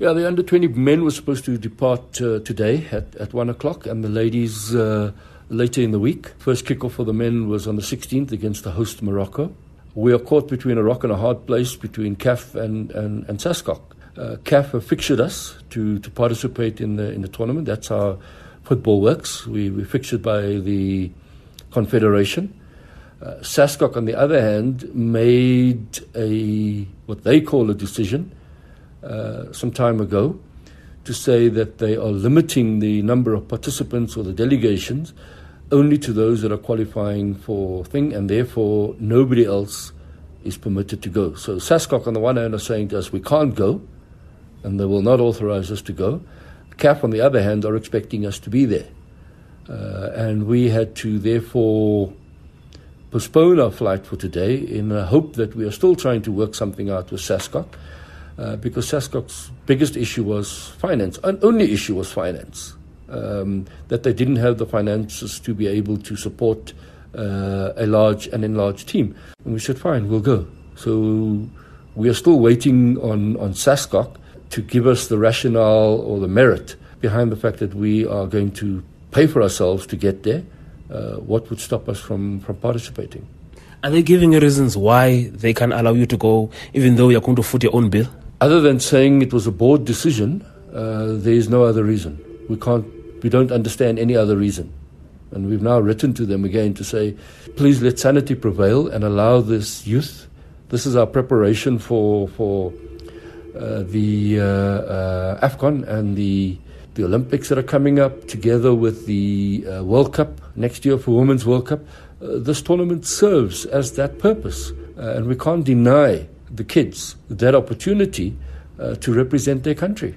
Yeah, the under 20 men were supposed to depart uh, today at, at 1 o'clock, and the ladies uh, later in the week. First kickoff for the men was on the 16th against the host Morocco. We are caught between a rock and a hard place between CAF and, and, and SASCOC. Uh, CAF have fixtured us to, to participate in the, in the tournament. That's how football works. We, we're fixtured by the Confederation. Uh, SASCOC, on the other hand, made a what they call a decision uh, some time ago to say that they are limiting the number of participants or the delegations only to those that are qualifying for thing, and therefore nobody else is permitted to go. So SASCOC on the one hand are saying to us, we can't go, and they will not authorize us to go. CAF on the other hand are expecting us to be there. Uh, and we had to therefore postpone our flight for today in the hope that we are still trying to work something out with SASCOC. Uh, because SASCOC's biggest issue was finance, and only issue was finance. Um, that they didn't have the finances to be able to support uh, a large and enlarged team. And we said, fine, we'll go. So we are still waiting on, on SASCOC to give us the rationale or the merit behind the fact that we are going to pay for ourselves to get there. Uh, what would stop us from, from participating? Are they giving you reasons why they can allow you to go, even though you're going to foot your own bill? Other than saying it was a board decision, uh, there is no other reason. We can't, we don't understand any other reason. And we've now written to them again to say, please let sanity prevail and allow this youth. This is our preparation for for uh, the uh, uh, Afcon and the the Olympics that are coming up, together with the uh, World Cup next year for Women's World Cup. Uh, this tournament serves as that purpose, uh, and we can't deny the kids that opportunity uh, to represent their country.